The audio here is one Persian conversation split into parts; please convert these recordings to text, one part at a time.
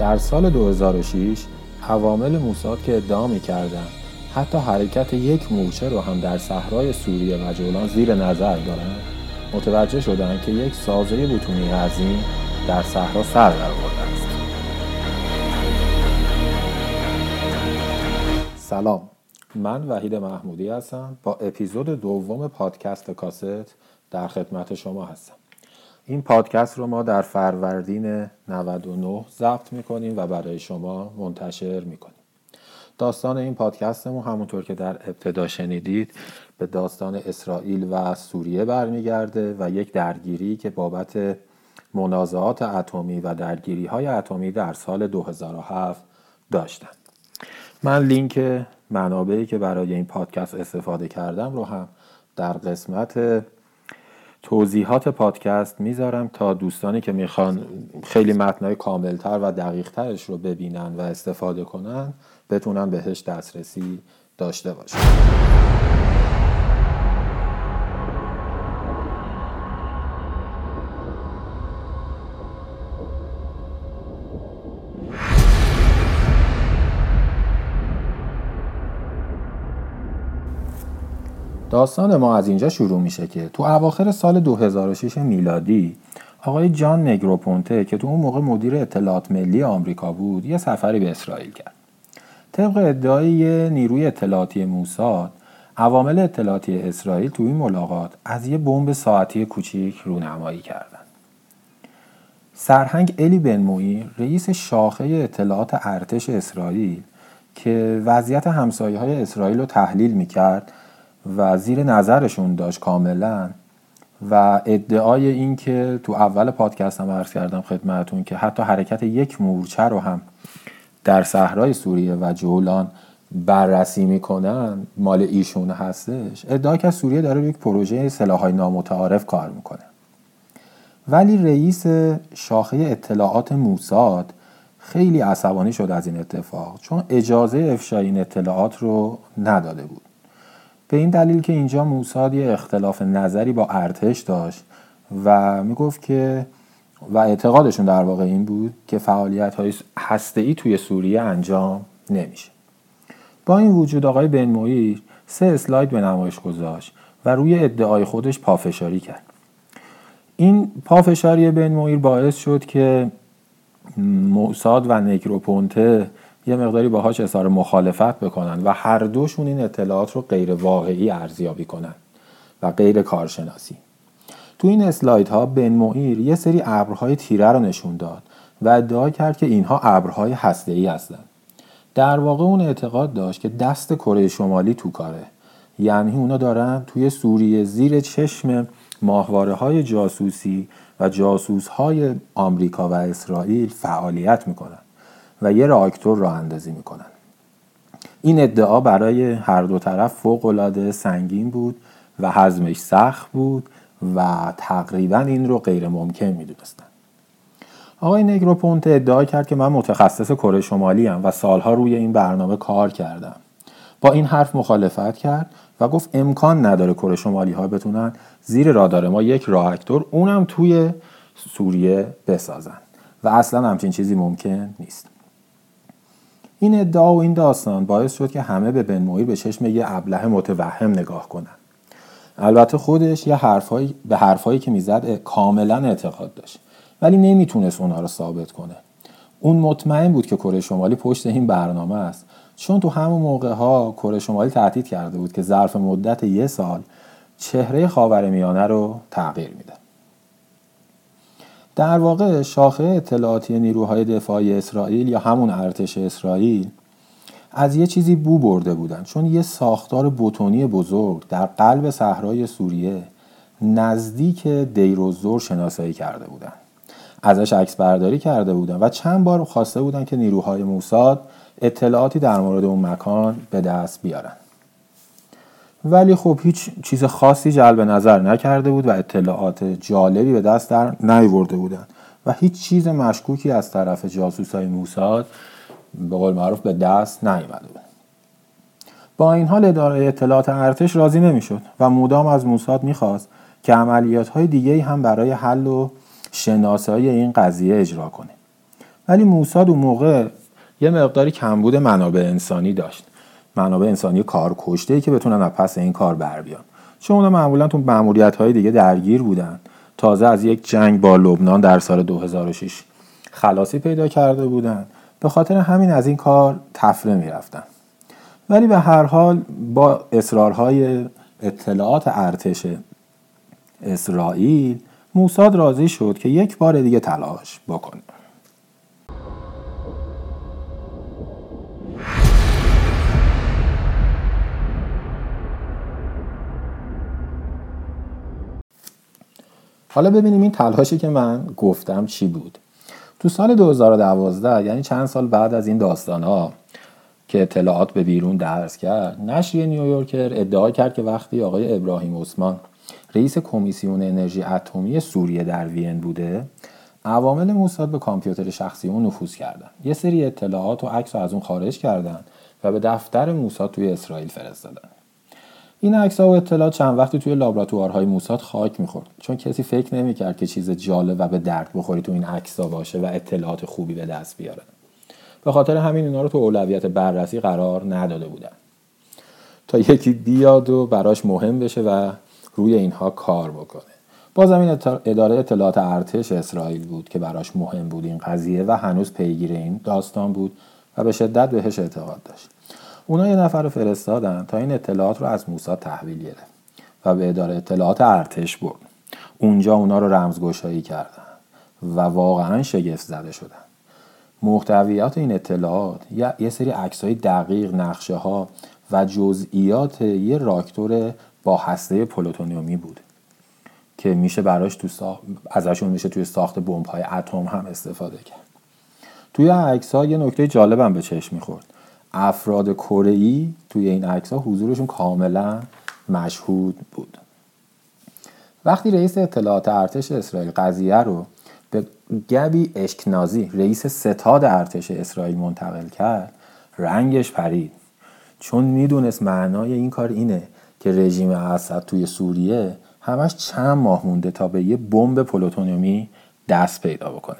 در سال 2006 عوامل موساد که ادعا می‌کردند حتی حرکت یک مورچه رو هم در صحرای سوریه و جولان زیر نظر دارند متوجه شدند که یک سازه بتونی عظیم در صحرا سر در است. سلام. من وحید محمودی هستم. با اپیزود دوم پادکست کاست در خدمت شما هستم. این پادکست رو ما در فروردین 99 ضبط می‌کنیم و برای شما منتشر می‌کنیم. داستان این پادکستمون همونطور که در ابتدا شنیدید به داستان اسرائیل و سوریه برمیگرده و یک درگیری که بابت منازعات اتمی و درگیری های اتمی در سال 2007 داشتن. من لینک منابعی که برای این پادکست استفاده کردم رو هم در قسمت توضیحات پادکست می‌ذارم تا دوستانی که می‌خوان خیلی متنای کاملتر و دقیقترش رو ببینن و استفاده کنن بتونن بهش دسترسی داشته باشن. داستان ما از اینجا شروع میشه که تو اواخر سال 2006 میلادی آقای جان نگروپونته که تو اون موقع مدیر اطلاعات ملی آمریکا بود یه سفری به اسرائیل کرد. طبق ادعای نیروی اطلاعاتی موساد عوامل اطلاعاتی اسرائیل تو این ملاقات از یه بمب ساعتی کوچیک رونمایی کردن. سرهنگ الی بن رئیس شاخه اطلاعات ارتش اسرائیل که وضعیت همسایه های اسرائیل رو تحلیل می‌کرد و زیر نظرشون داشت کاملا. و ادعای این که تو اول پادکست هم عرض کردم خدمتون که حتی حرکت یک مورچه رو هم در صحرای سوریه و جولان بررسی می‌کنن مال ایشون هستش. ادعا که سوریه داره یک پروژه سلاحهای نامتعارف کار می‌کنه. ولی رئیس شاخه اطلاعات موساد خیلی عصبانی شد از این اتفاق چون اجازه افشای این اطلاعات رو نداده بود. به این دلیل که اینجا موساد یه اختلاف نظری با ارتش داشت و می‌گفت که و اعتقادشون در واقع این بود که فعالیت های هسته ای توی سوریه انجام نمیشه. با این وجود آقای بن سه اسلاید به نمایش گذاشت و روی ادعای خودش پافشاری کرد. این پافشاری بن باعث شد که موساد و نکروپونته یه مقداری باهاش اظهار مخالفت بکنن و هر دوشون این اطلاعات رو غیر واقعی ارزیابی کنن و غیر کارشناسی. تو این اسلاید ها بن مویر یه سری ابرهای تیره رو نشون داد و ادعا کرد که اینها ابرهای هسته ای هستند در واقع اون اعتقاد داشت که دست کره شمالی تو کاره. یعنی اونا دارن توی سوریه زیر چشم ماهواره های جاسوسی و جاسوس های آمریکا و اسرائیل فعالیت می‌کنن. و یه راکتور راه اندازی می‌کنن. این ادعا برای هر دو طرف فوق العاده سنگین بود و حزمش سخت بود و تقریبا این رو غیر ممکن می‌دونستن. آقای نگروپونت ادعا کرد که من متخصص کره شمالی هم و سالها روی این برنامه کار کردم. با این حرف مخالفت کرد و گفت امکان نداره کره شمالی ها بتونن زیر رادار ما یک راکتور اونم توی سوریه بسازن و اصلا همچین چیزی ممکن نیست. این ادعا و این داستان باعث شد که همه به بن به چشم یه ابله متوهم نگاه کنن. البته خودش یه حرفایی به حرفایی که می‌زد کاملا اعتقاد داشت. ولی نمی‌تونست اونها رو ثابت کنه. اون مطمئن بود که کره شمالی پشت این برنامه است. چون تو همون موقع ها کره شمالی تهدید کرده بود که ظرف مدت یه سال چهره خاورمیانه رو تغییر میده. در واقع شاخه اطلاعاتی نیروهای دفاعی اسرائیل یا همون ارتش اسرائیل از یه چیزی بو برده بودن. چون یه ساختار بتونی بزرگ در قلب صحرای سوریه نزدیک دیروزور شناسایی کرده بودن. ازش عکس برداری کرده بودن و چند بار خواسته بودن که نیروهای موساد اطلاعاتی در مورد اون مکان به دست بیارن. ولی خب هیچ چیز خاصی جلب نظر نکرده بود و اطلاعات جالبی به دست در نیورده بودن و هیچ چیز مشکوکی از طرف جاسوسای موساد به قول معروف به دست نیامده بود با این حال اداره اطلاعات ارتش راضی نمی‌شد و مدام از موساد می‌خواست که عملیات های دیگه هم برای حل و شناسایی این قضیه اجرا کنه. ولی موساد اون موقع یه مقداری کمبود منابع انسانی داشت. منابع انسانی کار کشته که بتونن از پس این کار بر بیان. چون اونا معمولا تو مأموریت های دیگه درگیر بودن. تازه از یک جنگ با لبنان در سال 2006 خلاصی پیدا کرده بودن. به خاطر همین از این کار تفره می‌رفتن. ولی به هر حال با اصرارهای اطلاعات ارتش اسرائیل موساد راضی شد که یک بار دیگه تلاش بکنه. حالا ببینیم این تلاشی که من گفتم چی بود. تو سال 2012 یعنی چند سال بعد از این داستان ها که اطلاعات به بیرون درس کرد نشریه نیویورکر ادعا کرد که وقتی آقای ابراهیم عثمان رئیس کمیسیون انرژی اتمی سوریه در وین بوده عوامل موساد به کامپیوتر شخصی اون نفوذ کردن. یه سری اطلاعات و عکس از اون خارج کردن و به دفتر موساد توی اسرائیل فرستادن. این عکس و اطلاعات چند وقتی توی لابراتوارهای موساد خاک می‌خورد. چون کسی فکر نمی‌کرد که چیز جالب و به درد بخوری تو این عکس باشه و اطلاعات خوبی به دست بیاره. به خاطر همین اینا رو تو اولویت بررسی قرار نداده بودن. تا یکی بیاد و براش مهم بشه و روی اینها کار بکنه. باز این اداره اطلاعات ارتش اسرائیل بود که براش مهم بود این قضیه و هنوز پیگیر این داستان بود و به شدت بهش اعتقاد داشت. اونا یه نفر رو فرستادن تا این اطلاعات رو از موساد تحویل گرفت و به اداره اطلاعات ارتش برد. اونجا اونا رو رمزگشایی کردن و واقعا شگفت زده شدن. محتویات این اطلاعات یه سری عکس های دقیق نقشه ها و جزئیات یه راکتور با هسته پلوتونیومی بود که میشه براش تو ساخت ازشون میشه توی ساخت بمب های اتم هم استفاده کرد. توی عکس ها یه نکته جالبم به چشم می‌خورد. افراد کره توی این عکس ها حضورشون کاملا مشهود بود. وقتی رئیس اطلاعات ارتش اسرائیل قضیه رو به گبی اشکنازی رئیس ستاد ارتش اسرائیل منتقل کرد رنگش پرید. چون می‌دونست معنای این کار اینه که رژیم اسد توی سوریه همش چند ماه مونده تا به یه بمب پلوتونیومی دست پیدا بکنه.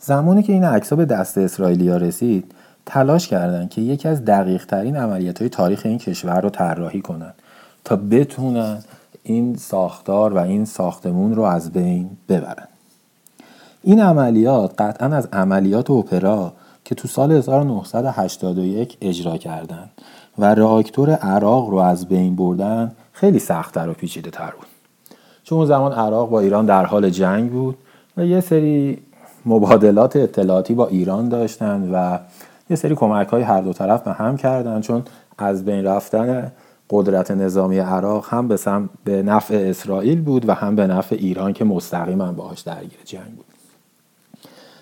زمانی که این عکس به دست اسرائیلیا رسید تلاش کردند که یکی از دقیق ترین عملیات های تاریخ این کشور رو طراحی کنند تا بتونن این ساختار و این ساختمون رو از بین ببرن. این عملیات قطعا از عملیات اپرا که تو سال 1981 اجرا کردند و راکتور عراق رو از بین بردن خیلی سختتر و پیچیده تر بود. چون اون زمان عراق با ایران در حال جنگ بود و یه سری مبادلات اطلاعاتی با ایران داشتن و یه سری کمک های هر دو طرف به هم کردن چون از بین رفتن قدرت نظامی عراق هم به, به نفع اسرائیل بود و هم به نفع ایران که مستقیما باهاش درگیر جنگ بود.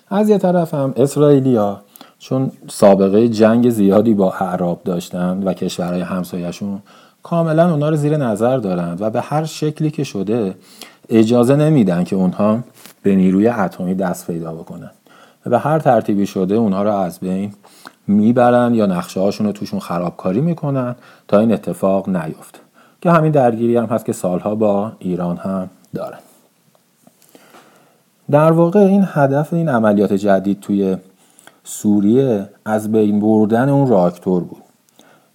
از یه طرف هم اسرائیلیا چون سابقه جنگ زیادی با اعراب داشتن و کشورهای همسایهشون کاملا اونا رو زیر نظر دارند و به هر شکلی که شده اجازه نمیدن که اونها به نیروی اتمی دست پیدا بکنن. به هر ترتیبی شده اونها رو از بین می‌برن یا نقشه هاشون رو توشون خرابکاری می‌کنن تا این اتفاق نیفته که همین درگیری هم هست که سالها با ایران هم دارن در واقع این هدف این عملیات جدید توی سوریه از بین بردن اون راکتور بود.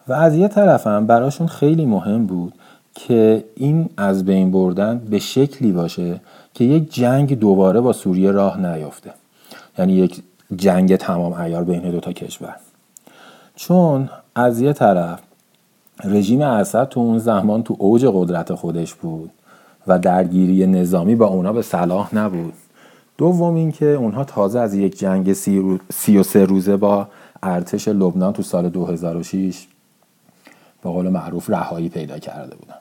و از یه طرف هم براشون خیلی مهم بود که این از بین بردن به شکلی باشه که یک جنگ دوباره با سوریه راه نیفته یعنی یک جنگ تمام ایار بین دوتا کشور. چون از یه طرف رژیم اسد تو اون زمان تو اوج قدرت خودش بود و درگیری نظامی با اونا به صلاح نبود. دوم اینکه اونها تازه از یک جنگ سی, و سه روزه با ارتش لبنان تو سال 2006 به قول معروف رهایی پیدا کرده بودن.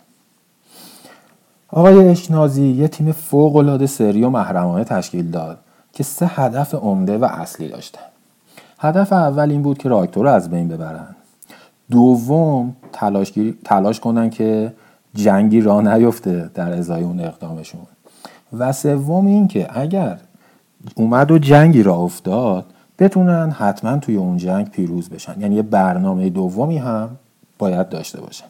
آقای اشنازی یه تیم فوق العاده سری و محرمانه تشکیل داد. که سه هدف عمده و اصلی داشته هدف اول این بود که راکتور رو از بین ببرن. دوم تلاش, تلاش کنن که جنگی راه نیفته در ازای اون اقدامشون. و سوم این که اگر اومد و جنگی را افتاد بتونن حتما توی اون جنگ پیروز بشن. یعنی یه برنامه دومی هم باید داشته باشن.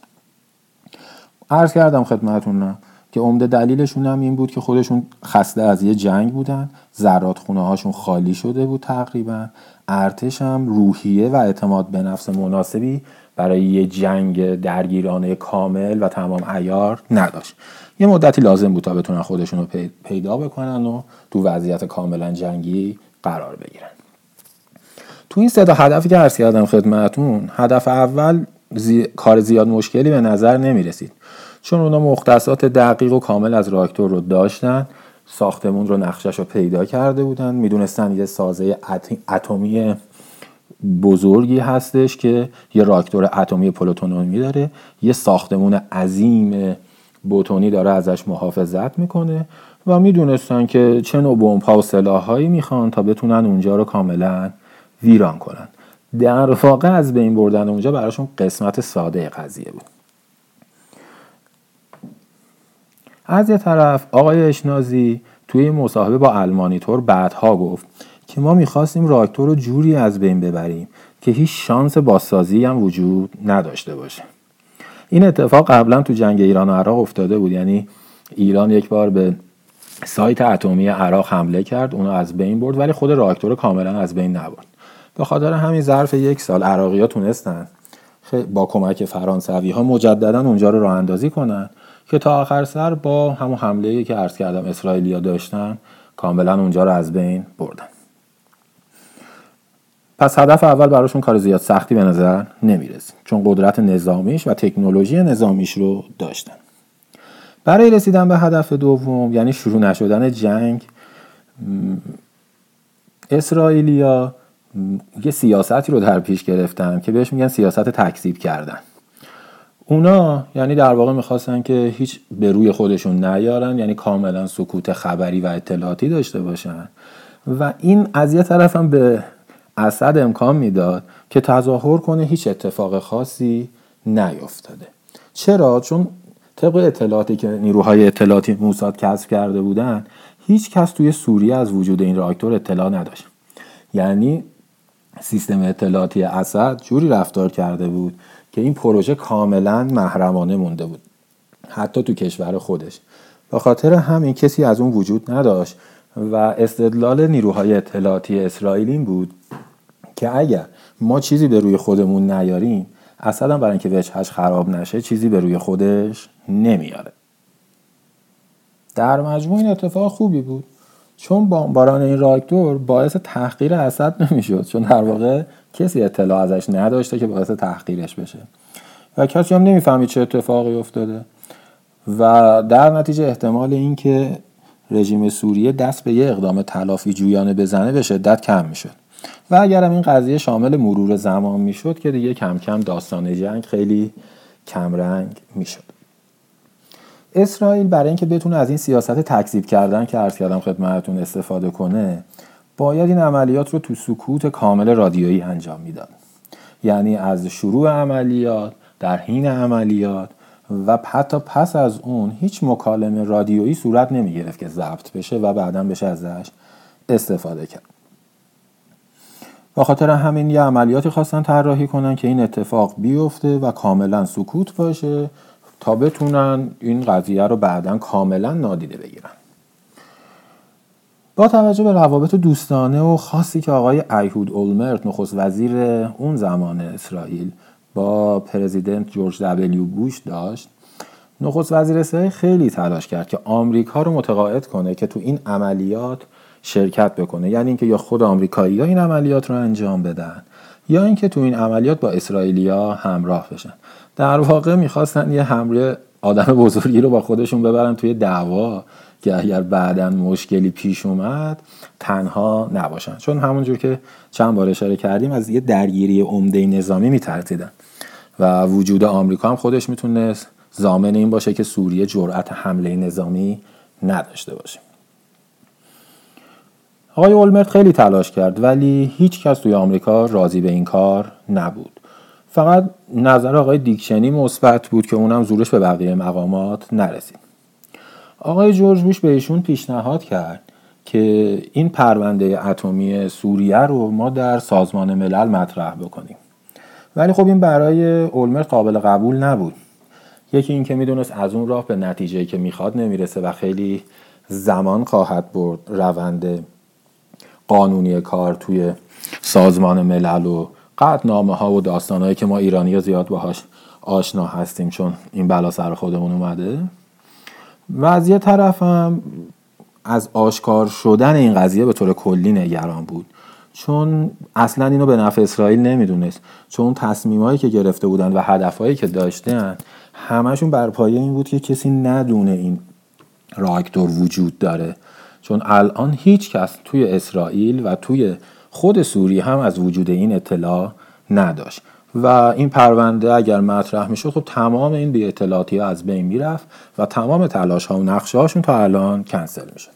عرض کردم خدمتون که عمده دلیلشون هم این بود که خودشون خسته از یه جنگ بودن ذرات خونه هاشون خالی شده بود تقریبا. ارتش هم روحیه و اعتماد به نفس مناسبی برای یه جنگ درگیرانه کامل و تمام ایار نداشت. یه مدتی لازم بود تا بتونن خودشون رو پیدا بکنن و تو وضعیت کاملا جنگی قرار بگیرن. تو این سه هدفی که عرض کردم خدمتون هدف اول کار زیاد مشکلی به نظر نمی رسید چون اونا مختصات دقیق و کامل از راکتور رو داشتن ساختمون رو نقشش رو پیدا کرده بودن. می‌دونستن یه سازه اتمی بزرگی هستش که یه راکتور اتمی پلوتونومی داره. یه ساختمون عظیم بوتونی داره ازش محافظت می‌کنه و می‌دونستن که چه نوع بمب‌ها و سلاحهایی می‌خوان تا بتونن اونجا رو کاملا ویران کنن. در واقع از بین بردن اونجا براشون قسمت ساده قضیه بود. از یه طرف آقای اشنازی توی مصاحبه با المانیتور بعدها گفت که ما می‌خواستیم راکتور رو جوری از بین ببریم که هیچ شانس بازسازی هم وجود نداشته باشه. این اتفاق قبلا تو جنگ ایران و عراق افتاده بود. یعنی ایران یک بار به سایت اتمی عراق حمله کرد اونو از بین برد ولی خود راکتور کاملا از بین نبرد. به خاطر همین ظرف یک سال عراقی ها تونستن با کمک فرانسوی ها مجددا اونجا رو راه اندازی کنن. که تا آخر سر با همون حمله که عرض کردم اسرائیلیا داشتن کاملا اونجا رو از بین بردن. پس هدف اول براشون کار زیاد سختی به نظر نمی‌رسید چون قدرت نظامیش و تکنولوژی نظامیش رو داشتن. برای رسیدن به هدف دوم یعنی شروع نشدن جنگ اسرائیلیا یه سیاستی رو در پیش گرفتن که بهش میگن سیاست تکذیب کردن. اونا یعنی در واقع می‌خواستن که هیچ به روی خودشون نیارن یعنی کاملا سکوت خبری و اطلاعاتی داشته باشن. و این از یه طرف هم به اسد امکان می‌داد که تظاهر کنه هیچ اتفاق خاصی نیفتاده. چرا؟ چون طبق اطلاعاتی که نیروهای اطلاعاتی موساد کسب کرده بودن هیچ کس توی سوریه از وجود این راکتور اطلاع نداشت. یعنی سیستم اطلاعاتی اسد جوری رفتار کرده بود که این پروژه کاملا محرمانه مونده بود حتی تو کشور خودش. به خاطر همین کسی از اون وجود نداشت و استدلال نیروهای اطلاعاتی اسرائیل این بود که اگر ما چیزی به روی خودمون نیاریم اصلا برای اینکه وجهش خراب نشه چیزی به روی خودش نمیاره. در مجموع این اتفاق خوبی بود. چون باران این راکتور باعث تحقیر اسد نمی‌شد چون در واقع کسی اطلاع ازش نداشته که باعث تحقیرش بشه. و کسی هم نمی‌فهمید چه اتفاقی افتاده. و در نتیجه احتمال اینکه رژیم سوریه دست به یه اقدام تلافی جویانه بزنه به شدت کم می‌شد. و اگرم این قضیه شامل مرور زمان می‌شد که دیگه کم کم داستان جنگ خیلی کمرنگ می‌شد. اسرائیل برای اینکه بتونه از این سیاست تکذیب کردن که عرض کردم خدمتتون استفاده کنه باید این عملیات رو تو سکوت کامل رادیویی انجام می‌داد. یعنی از شروع عملیات در حین عملیات و حتی پس از اون هیچ مکالمه رادیویی صورت نمی گرفت که ضبط بشه و بعدا بشه ازش استفاده کرد. با خاطر همین یه عملیاتی خواستن طراحی کنن که این اتفاق بیفته و کاملا سکوت باشه تا بتونن این قضیه رو بعدا کاملا نادیده بگیرن. با توجه به روابط دوستانه و خاصی که آقای ایهود اولمرت نخست وزیر اون زمان اسرائیل با پرزیدنت جورج دبلیو بوش داشت نخست وزیر اسرائیل خیلی تلاش کرد که آمریکا رو متقاعد کنه که تو این عملیات شرکت بکنه. یعنی اینکه یا خود آمریکایی ها این عملیات رو انجام بدن یا اینکه تو این عملیات با اسرائیلیا همراه بشن. در واقع می‌خواستن یه حمله آدم بزرگی رو با خودشون ببرن توی دعوا که اگر بعدا مشکلی پیش اومد تنها نباشن. چون همونجور که چند بار اشاره کردیم از یه درگیری عمده نظامی میترسیدن. و وجود آمریکا هم خودش می‌تونست زامن این باشه که سوریه جرأت حمله نظامی نداشته باشه. آقای اولمرت خیلی تلاش کرد ولی هیچ کس توی آمریکا راضی به این کار نبود. فقط نظر آقای دیکشنی مثبت بود که اونم زورش به بقیه مقامات نرسید. آقای جورج بوش به ایشون پیشنهاد کرد که این پرونده اتمی سوریه رو ما در سازمان ملل مطرح بکنیم. ولی خب این برای اولمرت قابل قبول نبود. یکی این که می‌دونست از اون راه به نتیجه که می‌خواد نمی‌رسه و خیلی زمان خواهد برد روند قانونی کار توی سازمان ملل و نامه ها و داستانهایی که ما ایرانی ها زیاد باهاش آشنا هستیم چون این بلا سر خودمون اومده؟ و از یه طرفم از آشکار شدن این قضیه به طور کلی نگران بود. چون اصلا اینو به نفع اسرائیل نمی‌دونست. چون تصمیمایی که گرفته بودن و هدفهایی که داشتن همشون بر پایه این بود که کسی ندونه این راکتور وجود داره. چون الان هیچ کس توی اسرائیل و توی خود سوریه هم از وجود این اطلاع نداشت. و این پرونده اگر مطرح می‌شد خب تمام این بی اطلاعاتی ها از بین می‌رفت و تمام تلاش ها و نقشه هاشون تا الان کنسل می‌شد.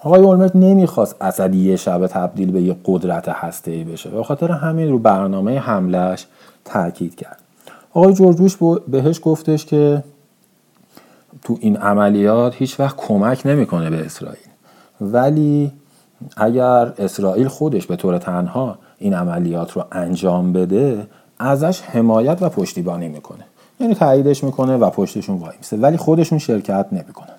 آقای اولمرت نمی‌خواست اسد یه شب تبدیل به یه قدرت هسته ای بشه. به خاطر همین رو برنامه حملش تاکید کرد. آقای جورجوش بهش گفتش که تو این عملیات هیچ وقت کمک نمی‌کنه به اسرائیل. ولی اگر اسرائیل خودش به طور تنها این عملیات رو انجام بده ازش حمایت و پشتیبانی می‌کنه. یعنی تاییدش می‌کنه و پشتشون وای میسه ولی خودشون شرکت نمی‌کنن.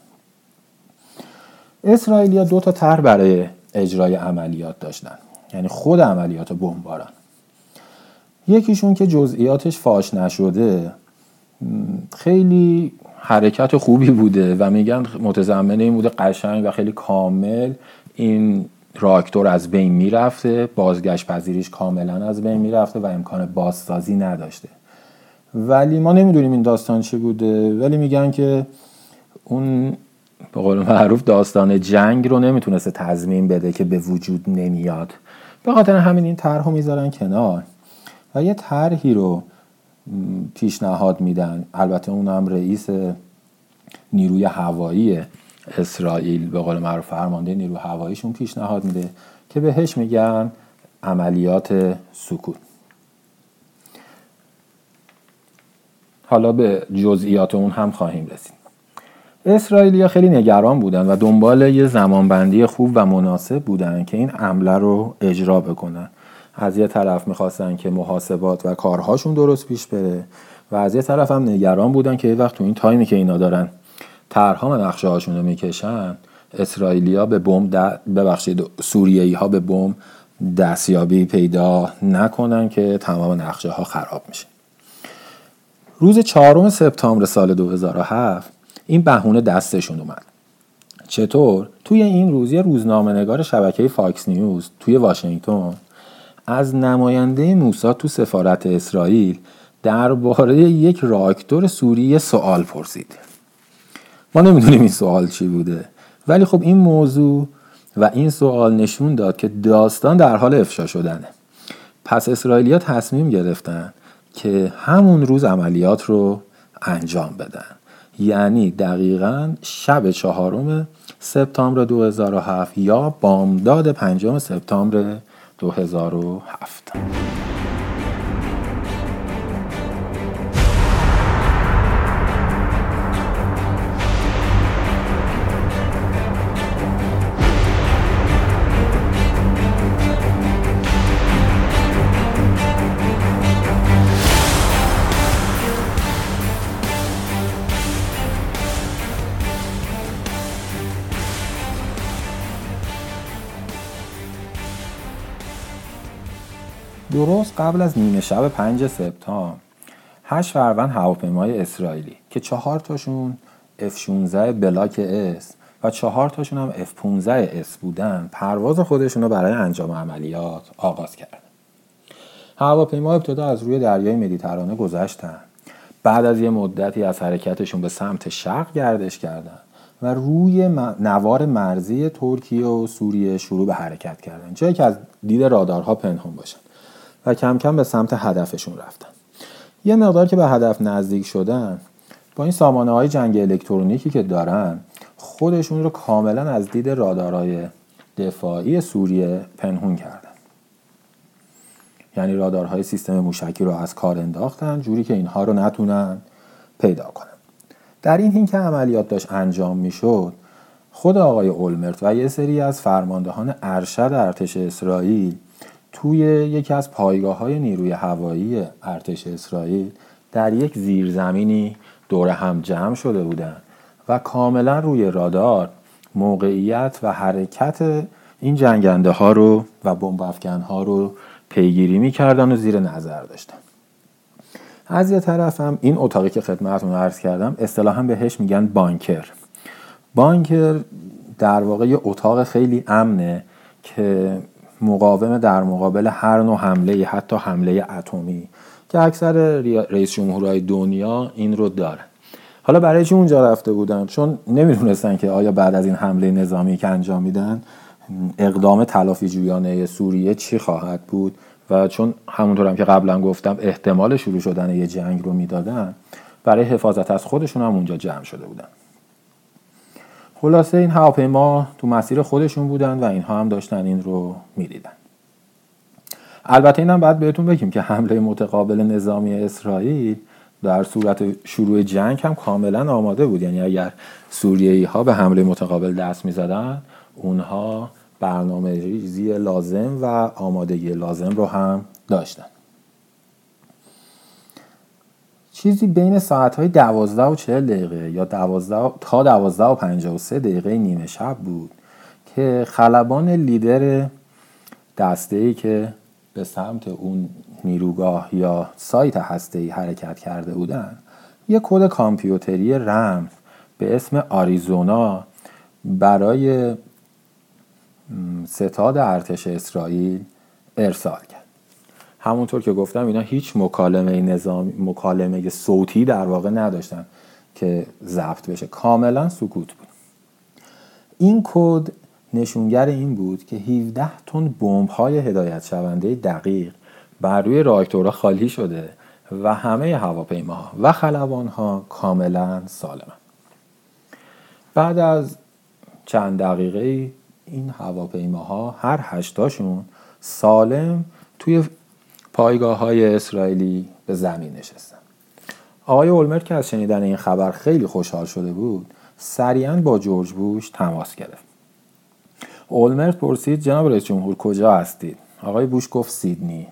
اسرائیلیا دو تا طرح برای اجرای عملیات داشتن. یعنی خود عملیات بمباران. یکیشون که جزئیاتش فاش نشده خیلی حرکت خوبی بوده و میگن متضمن این بوده قشنگ و خیلی کامل این راکتور از بین می‌رفته بازگشت پذیریش کاملا از بین می‌رفته و امکان بازسازی نداشته. ولی ما نمی‌دونیم این داستان چی بوده ولی میگن که اون به قول معروف داستان جنگ رو نمی‌تونسته تضمین بده که به وجود نمیاد. به خاطر همین این طرح رو می‌ذارن کنار. و یه طرحی رو پیشنهاد میدن. البته اونم رئیس نیروی هوایی اسرائیل به قول معروف فرمانده نیرو هواییشون پیشنهاد میده که بهش میگن عملیات سکوت. حالا به جزئیات اون هم خواهیم رسید. اسرائیلیا خیلی نگران بودن و دنبال یه زمانبندی خوب و مناسب بودن که این عمله رو اجرا بکنن. از یه طرف می‌خواستن که محاسبات و کارهاشون درست پیش بره و از یه طرف هم نگران بودن که یه وقت تو این تایمی که اینا دارن طرحها و نقشه هاشون رو می‌کشن اسرائیلیا به بم ببخشید سوریایی ها به بم دستیابی پیدا نکنن که تمام نقشه ها خراب میشه. روز چهارم سپتامبر سال 2007 این بهونه دستشون اومد. چطور؟ توی این روز روزنامه نگار شبکه فاکس نیوز توی واشنگتن از نماینده موساد تو سفارت اسرائیل درباره یک راکتور سوریه سوال پرسید. نمی‌دونیم این سوال چی بوده. ولی خب این موضوع و این سوال نشون داد که داستان در حال افشا شدنه. پس اسرائیلیا تصمیم گرفتن که همون روز عملیات رو انجام بدن. یعنی دقیقا شب چهارم سپتامبر 2007 یا بامداد پنجم سپتامبر 2007 درست قبل از نیمه شب 5 سپتامبر. هشت فروند هواپیمای اسرائیلی که چهار تاشون F-16 بلاک اس و چهار تاشون هم F-15 S بودن پرواز خودشون رو برای انجام عملیات آغاز کردن. هواپیما ابتدا از روی دریای مدیترانه گذشتن. بعد از یه مدتی از حرکتشون به سمت شرق گردش کردن و روی نوار مرزی ترکیه و سوریه شروع به حرکت کردن. جایی که از دید رادارها پنهان باشن. و کم کم به سمت هدفشون رفتن. یه مقدار که به هدف نزدیک شدن با این سامانه های جنگ الکترونیکی که دارن خودشون رو کاملا از دید رادارهای دفاعی سوریه پنهون کردن. یعنی رادارهای سیستم موشکی رو از کار انداختن جوری که اینها رو نتونن پیدا کنن. در این حین که عملیات داشت انجام می‌شد خود آقای اولمرت و یه سری از فرماندهان ارشد ارتش اسرائیل توی یکی از پایگاه های نیروی هوایی ارتش اسرائیل در یک زیرزمینی دور هم جمع شده بودند و کاملا روی رادار موقعیت و حرکت این جنگنده ها رو و بمب ها رو پیگیری می‌کردن و زیر نظر داشتن. از یه طرف هم این اتاقی که خدمتتون عرض کردم اصطلاحا بهش میگن بانکر. بانکر در واقع یه اتاق خیلی امنه که مقاوم در مقابل هر نوع حمله حتی حمله اتمی که اکثر رئیس جمهورهای دنیا این رو دارن. حالا برای چی اونجا رفته بودن؟ چون نمی‌دونستن که آیا بعد از این حمله نظامی که انجام میدن اقدام تلافی جویانه سوریه چی خواهد بود؟ و چون همونطورم که قبلا گفتم احتمال شروع شدن یه جنگ رو می‌دادن برای حفاظت از خودشون هم اونجا جمع شده بودن. خلاصه این هواپیما تو مسیر خودشون بودن و اینها هم داشتن این رو می‌دیدن. البته اینم باید بهتون بگیم که حمله متقابل نظامی اسرائیل در صورت شروع جنگ هم کاملا آماده بود. یعنی اگر سوریایی ها به حمله متقابل دست می زدن اونها برنامه ریزی لازم و آمادگی لازم رو هم داشتن. چیزی بین ساعت های دوازده و چهل دقیقه یا دوازده تا دوازده و پنجاه و سه دقیقه نیمه شب بود که خلبان لیدر دسته ای که به سمت اون نیروگاه یا سایت هسته ای حرکت کرده بودن یه کد کامپیوتری رمز به اسم آریزونا برای ستاد ارتش اسرائیل ارسال کرد. همونطور که گفتم اینا هیچ مکالمه نظامی مکالمه صوتی در واقع نداشتن که ضبط بشه. کاملا سکوت بود. این کد نشونگر این بود که 17 تن بمب های هدایت شونده دقیق بر روی راکتورها خالی شده و همه هواپیماها و خلبانها کاملا سالمن. بعد از چند دقیقه این هواپیماها هر هشتاشون سالم توی پایگاه های اسرائیلی به زمین نشستن. آقای اولمرت که از شنیدن این خبر خیلی خوشحال شده بود سریعا با جورج بوش تماس گرفت. اولمرت پرسید جناب رئیس جمهور کجا هستید؟ آقای بوش گفت سیدنی.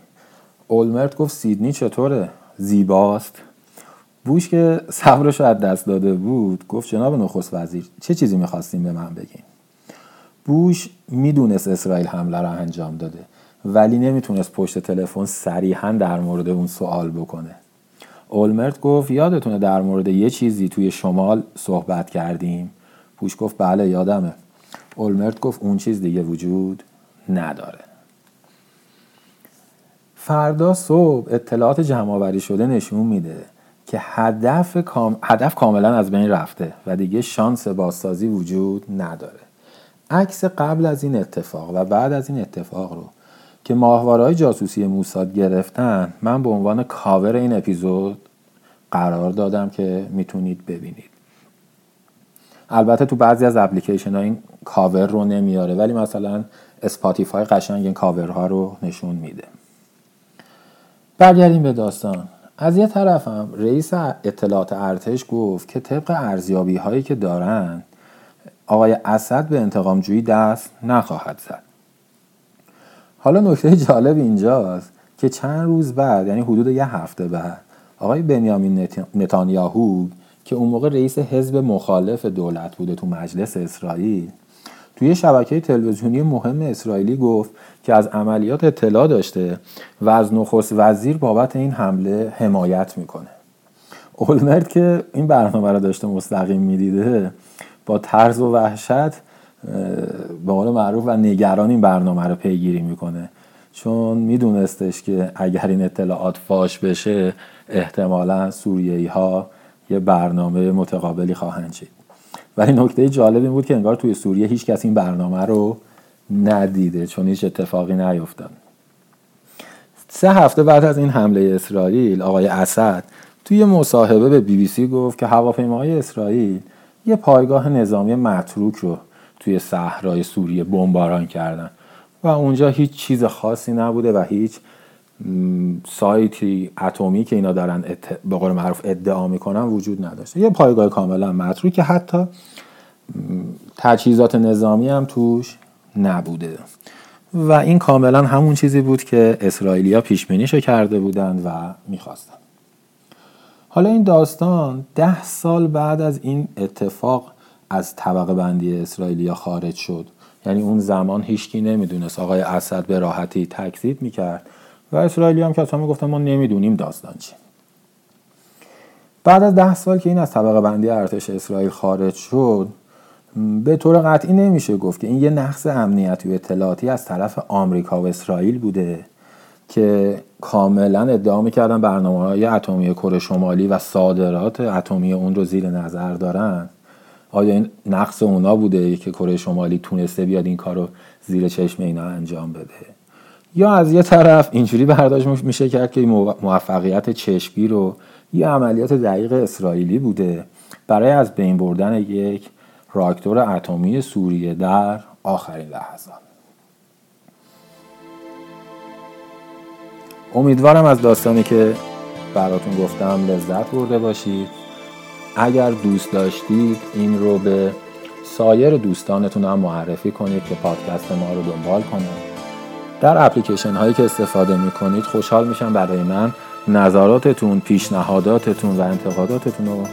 اولمرت گفت سیدنی چطوره؟ زیباست. بوش که صبرش از دست داده بود گفت جناب نخست وزیر چه چیزی می‌خواستیم به من بگین؟ بوش می‌دونست اسرائیل حمله را انجام داده. ولی نمی‌تونست پشت تلفن صریحا در مورد اون سوال بکنه. اولمرت گفت یادتونه در مورد یه چیزی توی شمال صحبت کردیم؟ بوش گفت بله یادمه. اولمرت گفت اون چیز دیگه وجود نداره. فردا صبح اطلاعات جمع شده نشون میده که هدف, کام... هدف کاملا از بین رفته و دیگه شانس بازسازی وجود نداره. عکس قبل از این اتفاق و بعد از این اتفاق رو که ماهواره‌های جاسوسی موساد گرفتن من به عنوان کاور این اپیزود قرار دادم که می‌تونید ببینید. البته تو بعضی از اپلیکیشن ها این کاور رو نمیاره ولی مثلا Spotify قشنگ این کاورها رو نشون میده. برگردیم به داستان. از یه طرفم رئیس اطلاعات ارتش گفت که طبق ارزیابی هایی که دارن آقای اسد به انتقام جویی دست نخواهد زد. حالا نکته جالب اینجاست که چند روز بعد یعنی حدود یه هفته بعد آقای بنیامین نتانیاهو که اون موقع رئیس حزب مخالف دولت بوده تو مجلس اسرائیل توی شبکه تلویزیونی مهم اسرائیلی گفت که از عملیات اطلاع داشته و از نخست وزیر بابت این حمله حمایت می‌کنه. اولمرت که این برنامه رو داشته مستقیم می‌دیده با طرز و وحشت به قول معروف و نگران این برنامه رو پیگیری می‌کنه. چون میدونستش که اگر این اطلاعات فاش بشه احتمالا سوریایی ها یه برنامه متقابلی خواهند شد ولی نکته جالب این بود که انگار توی سوریه هیچ کس این برنامه رو ندیده چون هیچ اتفاقی نیفتاد. سه هفته بعد از این حمله اسرائیل آقای اسد توی مصاحبه به بی بی سی گفت که هواپیماهای اسرائیل یه پایگاه نظامی متروک رو توی صحرای سوریه بمباران کردن. و اونجا هیچ چیز خاصی نبوده و هیچ سایتی اتمی که اینا دارن ات... به قول معروف ادعا می‌کنن وجود نداشته. یه پایگاه کاملا متروک که حتی تجهیزات نظامی هم توش نبوده. و این کاملا همون چیزی بود که اسرائیلیا پیش بینیشو کرده بودند و می‌خواستن. حالا این داستان ده سال بعد از این اتفاق از طبقه بندی اسرائیلیا خارج شد. یعنی اون زمان هیچکی نمی‌دونست. آقای اسد به راحتی تکذیب می‌کرد و اسرائیلی هم که اصلا می‌گفتن ما نمی‌دونیم داستان چی. بعد از ده سال که این از طبقه بندی ارتش اسرائیل خارج شد به طور قطعی نمیشه گفت که این یه نقص امنیتی و اطلاعاتی از طرف آمریکا و اسرائیل بوده که کاملا ادعا می‌کردن برنامه های اتمی کره شمالی و صادرات اتمی اون رو زیر نظر دارن. آیا این نقص اونا بوده که کره شمالی تونسته بیاد این کار رو زیر چشم اینا انجام بده؟ یا از یه طرف اینجوری برداشت میشه کرد که موفقیت چشمی رو یه عملیات دقیق اسرائیلی بوده برای از بین بردن یک راکتور اتمی سوریه در آخرین لحظات امیدوارم از داستانی که براتون گفتم لذت برده باشید. اگر دوست داشتید این رو به سایر دوستانتون هم معرفی کنید که پادکست ما رو دنبال کنند در اپلیکیشن هایی که استفاده می کنید خوشحال میشم برای من نظراتتون پیشنهاداتتون و انتقاداتتون رو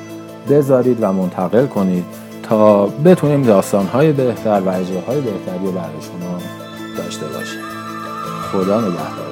بذارید و منتقل کنید تا بتونیم داستان های بهتر و اجراهای بهتری رو برای شما داشته باشیم. خدا نگهدار.